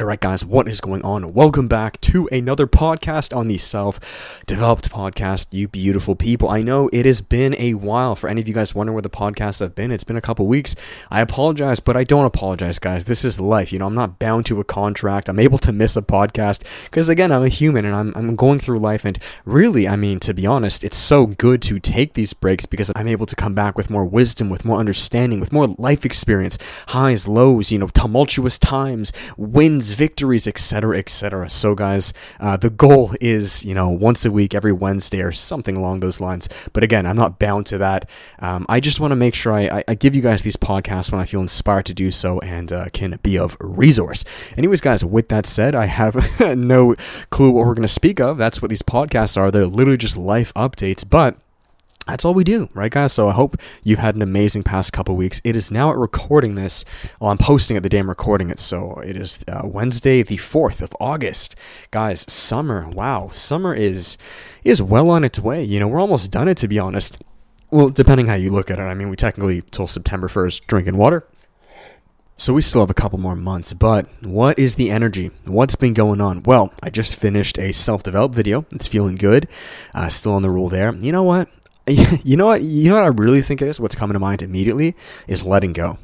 Alright, guys, what is going on? Welcome back to another podcast on the Self Developed Podcast, you beautiful people. I know it has been a while. For any of you guys wondering where the podcasts have been, it's been a couple weeks. I apologize, but I don't apologize, guys. This is life. You know, I'm not bound to a contract. I'm able to miss a podcast because, again, I'm a human and I'm, I'm going through life. And really, I mean, to be honest, it's so good to take these breaks because I'm able to come back with more wisdom, with more understanding, with more life experience, highs, lows, you know, tumultuous times, wins, victories, etc., etc. So, guys, uh, the goal is, you know, once a week, every Wednesday, or something along those lines. But again, I'm not bound to that. Um, I just want to make sure I, I, I, give you guys these podcasts when I feel inspired to do so and uh, can be of resource. Anyways, guys, with that said, I have no clue what we're going to speak of. That's what these podcasts are. They're literally just life updates, but that's all we do, right, guys? So I hope you had an amazing past couple weeks. It is now at recording this. Well, I'm posting it the day I'm recording it. So it is uh, Wednesday, the 4th of August. Guys, summer. Wow. Summer is is well on its way. You know, we're almost done it, to be honest. Well, depending how you look at it. I mean, we technically till September 1st drinking water. So we still have a couple more months, but what is the energy? What's been going on? Well, I just finished a self-developed video. It's feeling good. Uh, still on the rule there. You know what? you know what? You know what I really think it is. What's coming to mind immediately is letting go.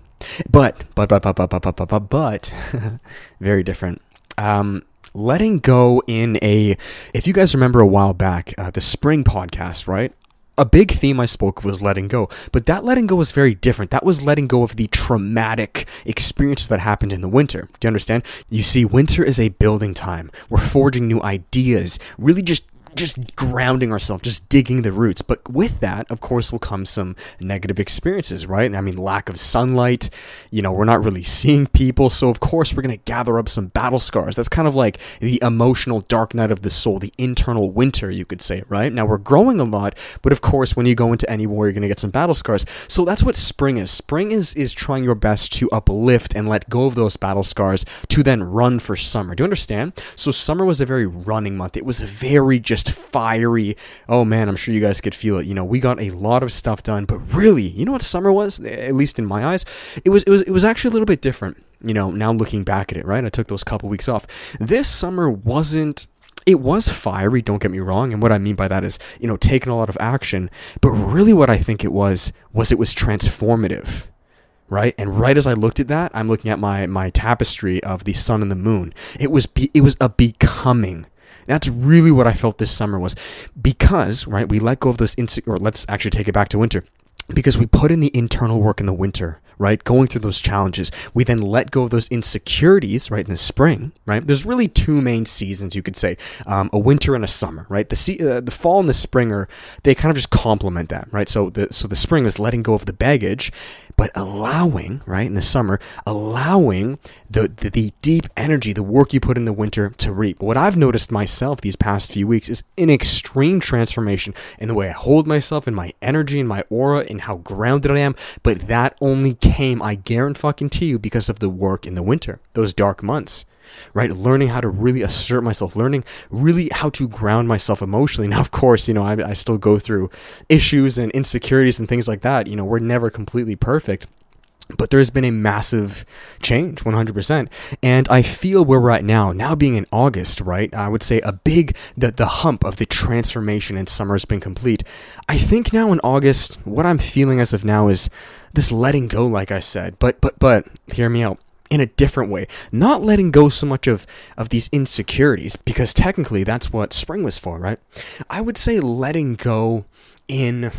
But but but but but but but but, but very different. Um, letting go in a. If you guys remember a while back, uh, the spring podcast, right? a big theme I spoke was letting go, but that letting go was very different. That was letting go of the traumatic experiences that happened in the winter. Do you understand? You see, winter is a building time. We're forging new ideas, really just just grounding ourselves, just digging the roots. But with that, of course, will come some negative experiences, right? I mean, lack of sunlight, you know, we're not really seeing people. So, of course, we're going to gather up some battle scars. That's kind of like the emotional dark night of the soul, the internal winter, you could say, right? Now, we're growing a lot, but of course, when you go into any war, you're going to get some battle scars. So, that's what spring is. Spring is, is trying your best to uplift and let go of those battle scars to then run for summer. Do you understand? So, summer was a very running month. It was a very just just fiery. Oh man, I'm sure you guys could feel it. You know, we got a lot of stuff done, but really, you know what summer was? At least in my eyes, it was it was it was actually a little bit different. You know, now looking back at it, right? I took those couple weeks off. This summer wasn't it was fiery, don't get me wrong. And what I mean by that is, you know, taking a lot of action. But really, what I think it was, was it was transformative. Right. And right as I looked at that, I'm looking at my, my tapestry of the sun and the moon. It was, be, it was a becoming that's really what I felt this summer was because, right, we let go of this, inse- or let's actually take it back to winter. Because we put in the internal work in the winter right going through those challenges. We then let go of those insecurities right in the spring right? There's really two main seasons you could say um, a winter and a summer right? The uh, the fall and the spring are they kind of just complement that right? So the so the spring is letting go of the baggage but allowing, right, in the summer, allowing the, the, the, deep energy, the work you put in the winter to reap. What I've noticed myself these past few weeks is an extreme transformation in the way I hold myself, in my energy, in my aura, in how grounded I am. But that only came, I guarantee you, because of the work in the winter, those dark months right? Learning how to really assert myself, learning really how to ground myself emotionally. Now, of course, you know, I, I still go through issues and insecurities and things like that. You know, we're never completely perfect but there's been a massive change 100% and i feel where we're at now now being in august right i would say a big the, the hump of the transformation in summer has been complete i think now in august what i'm feeling as of now is this letting go like i said but but but hear me out in a different way, not letting go so much of, of these insecurities, because technically that's what spring was for, right? I would say letting go in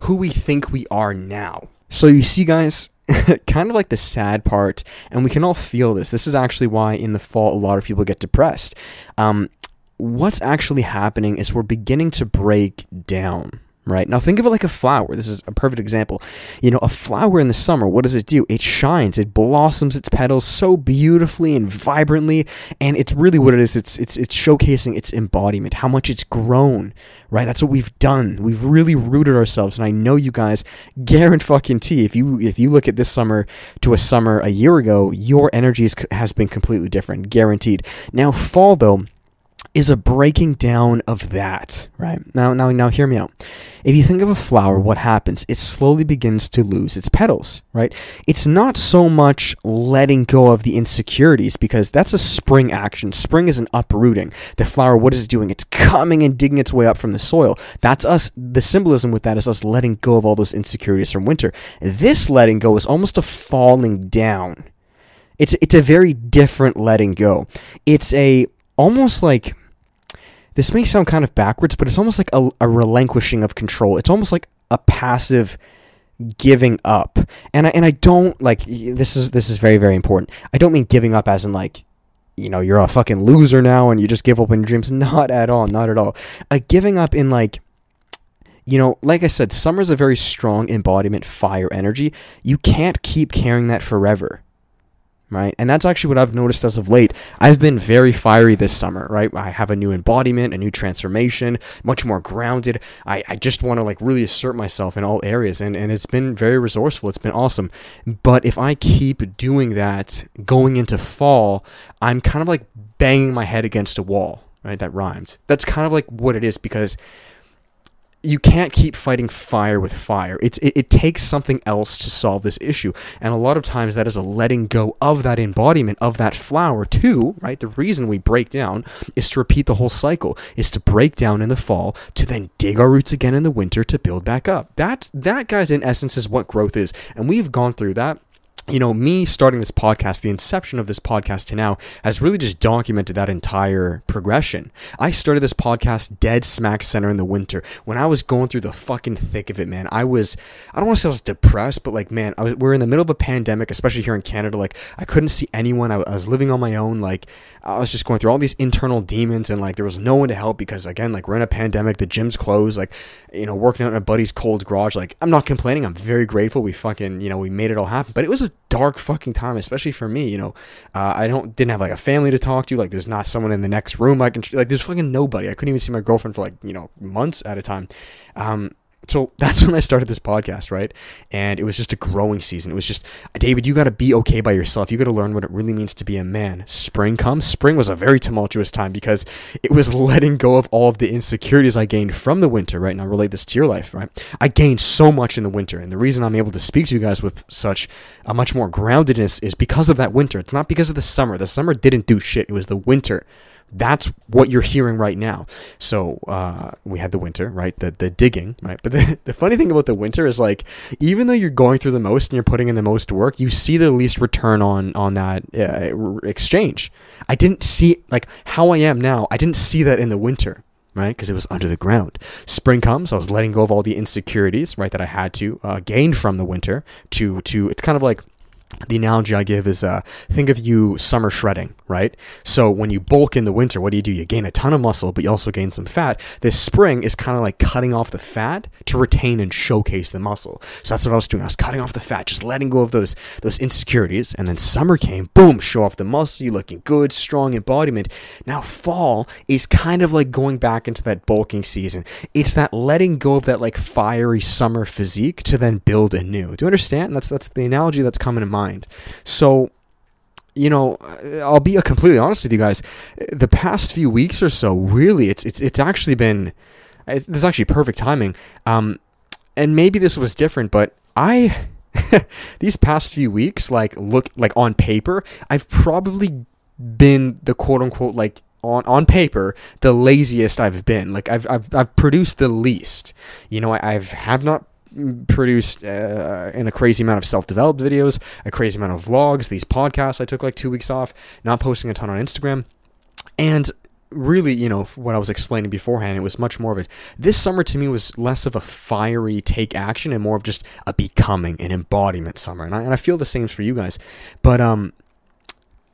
who we think we are now. So you see, guys, kind of like the sad part, and we can all feel this. This is actually why in the fall a lot of people get depressed. Um, what's actually happening is we're beginning to break down right? Now think of it like a flower. This is a perfect example. You know, a flower in the summer, what does it do? It shines, it blossoms its petals so beautifully and vibrantly, and it's really what it is. It's it's it's showcasing its embodiment, how much it's grown, right? That's what we've done. We've really rooted ourselves, and I know you guys guarantee fucking tea. If you if you look at this summer to a summer a year ago, your energy has been completely different, guaranteed. Now fall though is a breaking down of that, right? Now, now, now, hear me out. If you think of a flower, what happens? It slowly begins to lose its petals, right? It's not so much letting go of the insecurities because that's a spring action. Spring is an uprooting. The flower, what is it doing? It's coming and digging its way up from the soil. That's us. The symbolism with that is us letting go of all those insecurities from winter. This letting go is almost a falling down. It's it's a very different letting go. It's a almost like this may sound kind of backwards, but it's almost like a, a relinquishing of control. It's almost like a passive giving up. And I, and I don't like this is this is very very important. I don't mean giving up as in like you know you're a fucking loser now and you just give up on your dreams. Not at all. Not at all. A giving up in like you know, like I said, summer's a very strong embodiment fire energy. You can't keep carrying that forever right? And that's actually what I've noticed as of late. I've been very fiery this summer, right? I have a new embodiment, a new transformation, much more grounded. I, I just want to like really assert myself in all areas and, and it's been very resourceful. It's been awesome. But if I keep doing that going into fall, I'm kind of like banging my head against a wall, right? That rhymed. That's kind of like what it is because you can't keep fighting fire with fire. It's, it, it takes something else to solve this issue. And a lot of times that is a letting go of that embodiment of that flower too, right? The reason we break down is to repeat the whole cycle, is to break down in the fall, to then dig our roots again in the winter to build back up. That, that guys, in essence, is what growth is. And we've gone through that you know, me starting this podcast, the inception of this podcast to now has really just documented that entire progression. I started this podcast dead smack center in the winter when I was going through the fucking thick of it, man. I was, I don't want to say I was depressed, but like, man, was, we're in the middle of a pandemic, especially here in Canada. Like, I couldn't see anyone. I, I was living on my own. Like, I was just going through all these internal demons and like, there was no one to help because, again, like, we're in a pandemic, the gym's closed. Like, you know, working out in a buddy's cold garage. Like, I'm not complaining. I'm very grateful. We fucking, you know, we made it all happen. But it was a dark fucking time, especially for me. You know, uh, I don't didn't have like a family to talk to. Like, there's not someone in the next room I can like. There's fucking nobody. I couldn't even see my girlfriend for like you know months at a time. Um, so that's when I started this podcast, right? And it was just a growing season. It was just, David, you got to be okay by yourself. You got to learn what it really means to be a man. Spring comes. Spring was a very tumultuous time because it was letting go of all of the insecurities I gained from the winter, right? Now, relate this to your life, right? I gained so much in the winter. And the reason I'm able to speak to you guys with such a much more groundedness is because of that winter. It's not because of the summer. The summer didn't do shit. It was the winter that's what you're hearing right now. So uh, we had the winter, right? The the digging, right? But the, the funny thing about the winter is like, even though you're going through the most and you're putting in the most work, you see the least return on on that uh, exchange. I didn't see like how I am now. I didn't see that in the winter right? Because it was under the ground. Spring comes, I was letting go of all the insecurities, right, that I had to uh, gain from the winter. To to it's kind of like the analogy I give is uh, think of you summer shredding, right? So when you bulk in the winter, what do you do? You gain a ton of muscle, but you also gain some fat. This spring is kind of like cutting off the fat to retain and showcase the muscle. So that's what I was doing. I was cutting off the fat, just letting go of those those insecurities. And then summer came, boom, show off the muscle. You're looking good, strong embodiment. Now fall is kind of like going back into that bulking season. It's that letting go of that like fiery summer physique to then build anew. Do you understand? That's that's the analogy that's coming to mind. So you know, I'll be completely honest with you guys. The past few weeks or so, really, it's it's it's actually been. This is actually perfect timing. Um, and maybe this was different, but I these past few weeks, like look like on paper, I've probably been the quote unquote like on on paper the laziest I've been. Like I've I've I've produced the least. You know, I, I've have not produced uh, in a crazy amount of self-developed videos, a crazy amount of vlogs, these podcasts. I took like two weeks off, not posting a ton on Instagram, and really, you know, what I was explaining beforehand, it was much more of it. This summer to me was less of a fiery take action and more of just a becoming, an embodiment summer. And I, and I feel the same for you guys. But um,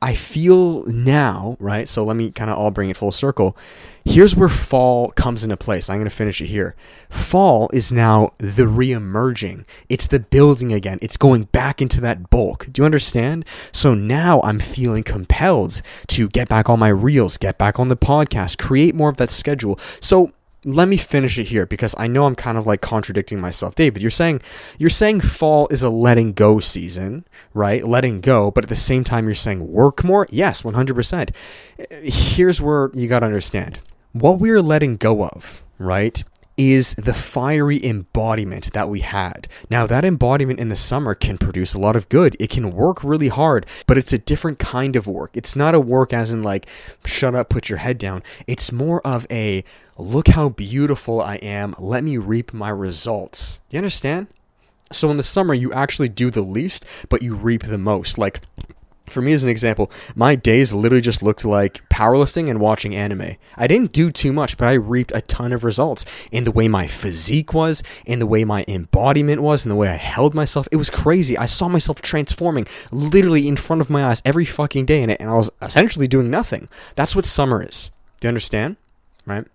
I feel now, right? So let me kind of all bring it full circle. Here's where fall comes into place. I'm going to finish it here. Fall is now the re-emerging. It's the building again. It's going back into that bulk. Do you understand? So now I'm feeling compelled to get back on my reels, get back on the podcast, create more of that schedule. So let me finish it here because I know I'm kind of like contradicting myself. David, you're saying you're saying fall is a letting go season, right? Letting go, but at the same time you're saying work more? Yes, 100%. Here's where you got to understand. What we're letting go of, right? Is the fiery embodiment that we had. Now, that embodiment in the summer can produce a lot of good. It can work really hard, but it's a different kind of work. It's not a work as in like, shut up, put your head down. It's more of a, look how beautiful I am, let me reap my results. Do you understand? So in the summer, you actually do the least, but you reap the most. Like, for me as an example, my days literally just looked like powerlifting and watching anime. I didn't do too much, but I reaped a ton of results in the way my physique was, in the way my embodiment was, in the way I held myself. It was crazy. I saw myself transforming literally in front of my eyes every fucking day and I was essentially doing nothing. That's what summer is. Do you understand? Right?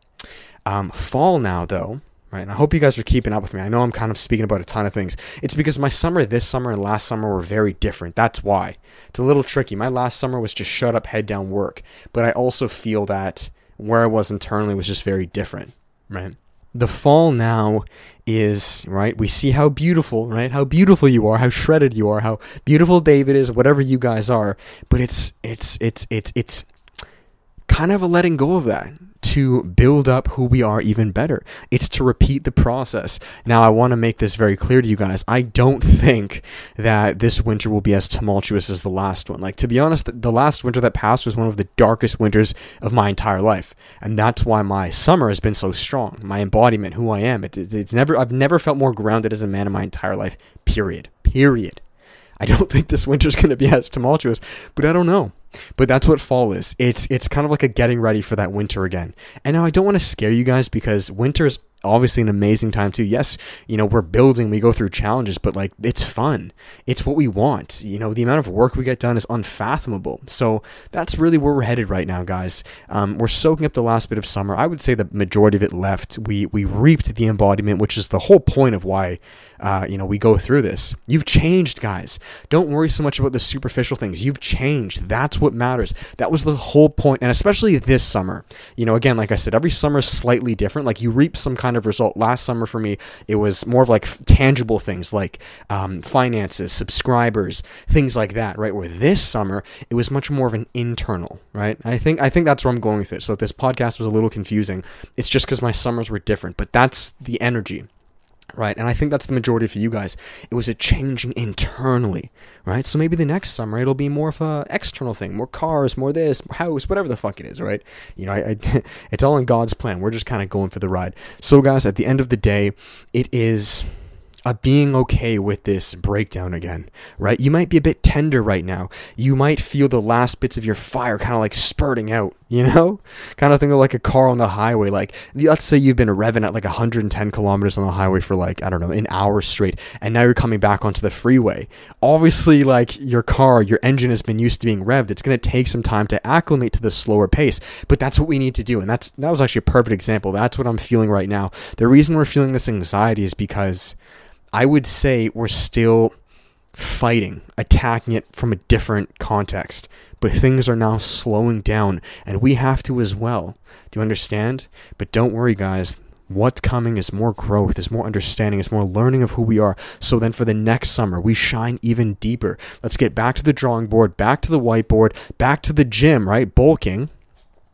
Um, fall now, though, right? And I hope you guys are keeping up with me. I know I'm kind of speaking about a ton of things. It's because my summer this summer and last summer were very different. That's why. It's a little tricky. My last summer was just shut up, head down work. But I also feel that where I was internally was just very different, right? The fall now is, right? We see how beautiful, right? How beautiful you are, how shredded you are, how beautiful David is, whatever you guys are. But it's it's it's it's it's kind of a letting go of that to build up who we are even better. It's to repeat the process. Now, I want to make this very clear to you guys. I don't think that this winter will be as tumultuous as the last one. Like, to be honest, the last winter that passed was one of the darkest winters of my entire life. And that's why my summer has been so strong. My embodiment, who I am. It, it, it's never, I've never felt more grounded as a man in my entire life. Period. Period. I don't think this winter's going to be as tumultuous, but I don't know. But that's what fall is. It's it's kind of like a getting ready for that winter again. And now I don't want to scare you guys because winter is obviously an amazing time too. Yes, you know, we're building, we go through challenges, but like it's fun. It's what we want. You know, the amount of work we get done is unfathomable. So that's really where we're headed right now, guys. Um, we're soaking up the last bit of summer. I would say the majority of it left. We we reaped the embodiment, which is the whole point of why uh, you know we go through this. You've changed, guys. Don't worry so much about the superficial things. You've changed. That's what matters. That was the whole point, and especially this summer. You know, again, like I said, every summer is slightly different. Like you reap some kind of result. Last summer for me, it was more of like tangible things like um, finances, subscribers, things like that, right? Where this summer, it was much more of an internal, right? I think I think that's where I'm going with it. So if this podcast was a little confusing, it's just because my summers were different, but that's the energy right? And I think that's the majority for you guys. It was a changing internally, right? So maybe the next summer it'll be more of a external thing, more cars, more this, house, whatever the fuck it is, right? You know, I, I it's all in God's plan. We're just kind of going for the ride. So guys, at the end of the day, it is a being okay with this breakdown again, right? You might be a bit tender right now. You might feel the last bits of your fire kind of like spurting out, you know? Kind of think of like a car on the highway. Like, let's say you've been revving at like 110 kilometers on the highway for like, I don't know, an hour straight, and now you're coming back onto the freeway. Obviously, like your car, your engine has been used to being revved. It's going to take some time to acclimate to the slower pace, but that's what we need to do. And that's, that was actually a perfect example. That's what I'm feeling right now. The reason we're feeling this anxiety is because I would say we're still fighting, attacking it from a different context. But things are now slowing down, and we have to as well. Do you understand? But don't worry, guys. What's coming is more growth, is more understanding, is more learning of who we are. So then for the next summer, we shine even deeper. Let's get back to the drawing board, back to the whiteboard, back to the gym, right? Bulking,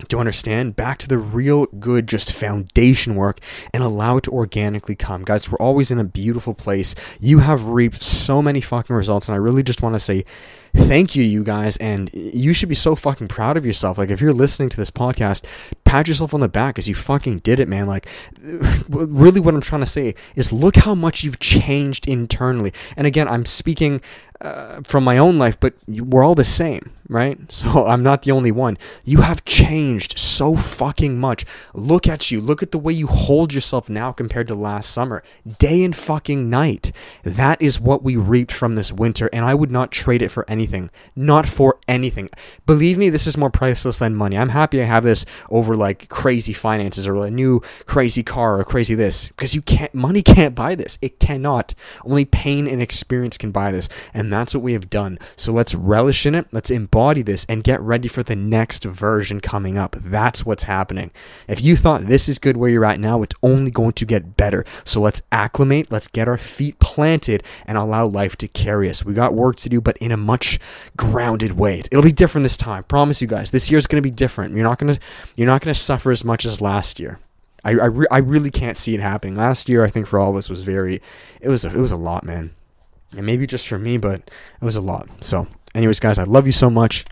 to understand back to the real good just foundation work and allow it to organically come. Guys we're always in a beautiful place. You have reaped so many fucking results and i really just want to say thank you to you guys and you should be so fucking proud of yourself like if you're listening to this podcast pat yourself on the back as you fucking did it man like really what i'm trying to say is look how much you've changed internally and again i'm speaking uh, from my own life, but we're all the same, right? So I'm not the only one. You have changed so fucking much. Look at you. Look at the way you hold yourself now compared to last summer. Day and fucking night. That is what we reaped from this winter, and I would not trade it for any anything. Not for anything. Believe me, this is more priceless than money. I'm happy I have this over like crazy finances or a new crazy car or crazy this because you can't, money can't buy this. It cannot. Only pain and experience can buy this. And that's what we have done. So let's relish in it. Let's embody this and get ready for the next version coming up. That's what's happening. If you thought this is good where you're at now, it's only going to get better. So let's acclimate. Let's get our feet planted and allow life to carry us. We got work to do, but in a much grounded weight. It'll be different this time. Promise you guys. This year is going to be different. You're not going to you're not going to suffer as much as last year. I I, re- I really can't see it happening. Last year, I think for all of us was very it was a, it was a lot, man. And maybe just for me, but it was a lot. So, anyways, guys, I love you so much.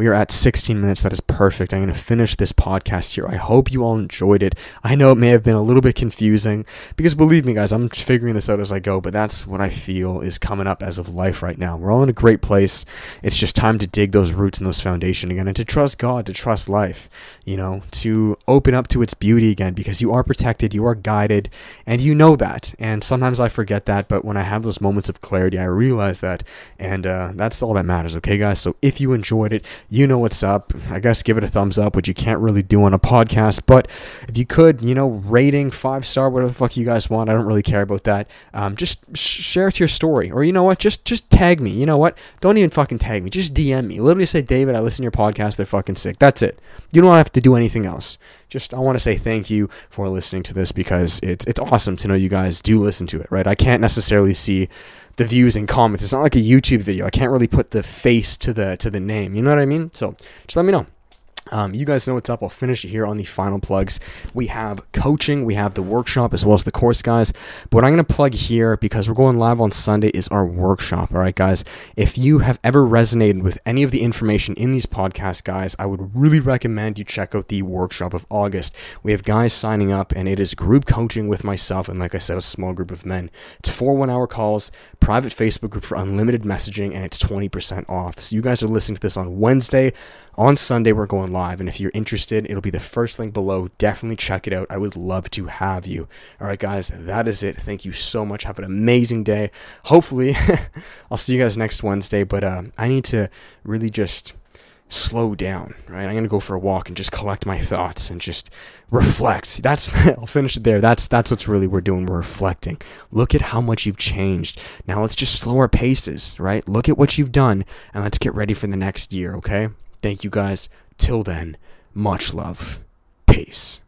We are at 16 minutes. That is perfect. I'm going to finish this podcast here. I hope you all enjoyed it. I know it may have been a little bit confusing because believe me, guys, I'm figuring this out as I go, but that's what I feel is coming up as of life right now. We're all in a great place. It's just time to dig those roots and those foundation again and to trust God, to trust life, you know, to open up to its beauty again because you are protected, you are guided, and you know that. And sometimes I forget that, but when I have those moments of clarity, I realize that. And uh, that's all that matters, okay, guys? So if you enjoyed it, you know what's up. I guess give it a thumbs up, which you can't really do on a podcast. But if you could, you know, rating five star, whatever the fuck you guys want. I don't really care about that. Um, just sh- share it to your story, or you know what? Just just tag me. You know what? Don't even fucking tag me. Just DM me. Literally say, David, I listen to your podcast. They're fucking sick. That's it. You don't have to do anything else. Just I want to say thank you for listening to this because it's it's awesome to know you guys do listen to it. Right? I can't necessarily see the views and comments. It's not like a YouTube video. I can't really put the face to the to the name. You know what I mean? So just let me know. Um, you guys know what's up. I'll finish it here on the final plugs. We have coaching, we have the workshop as well as the course, guys. But what I'm going to plug here because we're going live on Sunday is our workshop. All right, guys. If you have ever resonated with any of the information in these podcasts, guys, I would really recommend you check out the workshop of August. We have guys signing up, and it is group coaching with myself and, like I said, a small group of men. It's four one hour calls, private Facebook group for unlimited messaging, and it's 20% off. So you guys are listening to this on Wednesday. On Sunday, we're going live. And if you're interested, it'll be the first link below. Definitely check it out. I would love to have you. All right, guys, that is it. Thank you so much. Have an amazing day. Hopefully, I'll see you guys next Wednesday. But uh, I need to really just slow down, right? I'm gonna go for a walk and just collect my thoughts and just reflect. That's I'll finish it there. That's that's what's really we're doing. We're reflecting. Look at how much you've changed. Now let's just slow our paces, right? Look at what you've done and let's get ready for the next year, okay? Thank you guys. Till then, much love. Peace.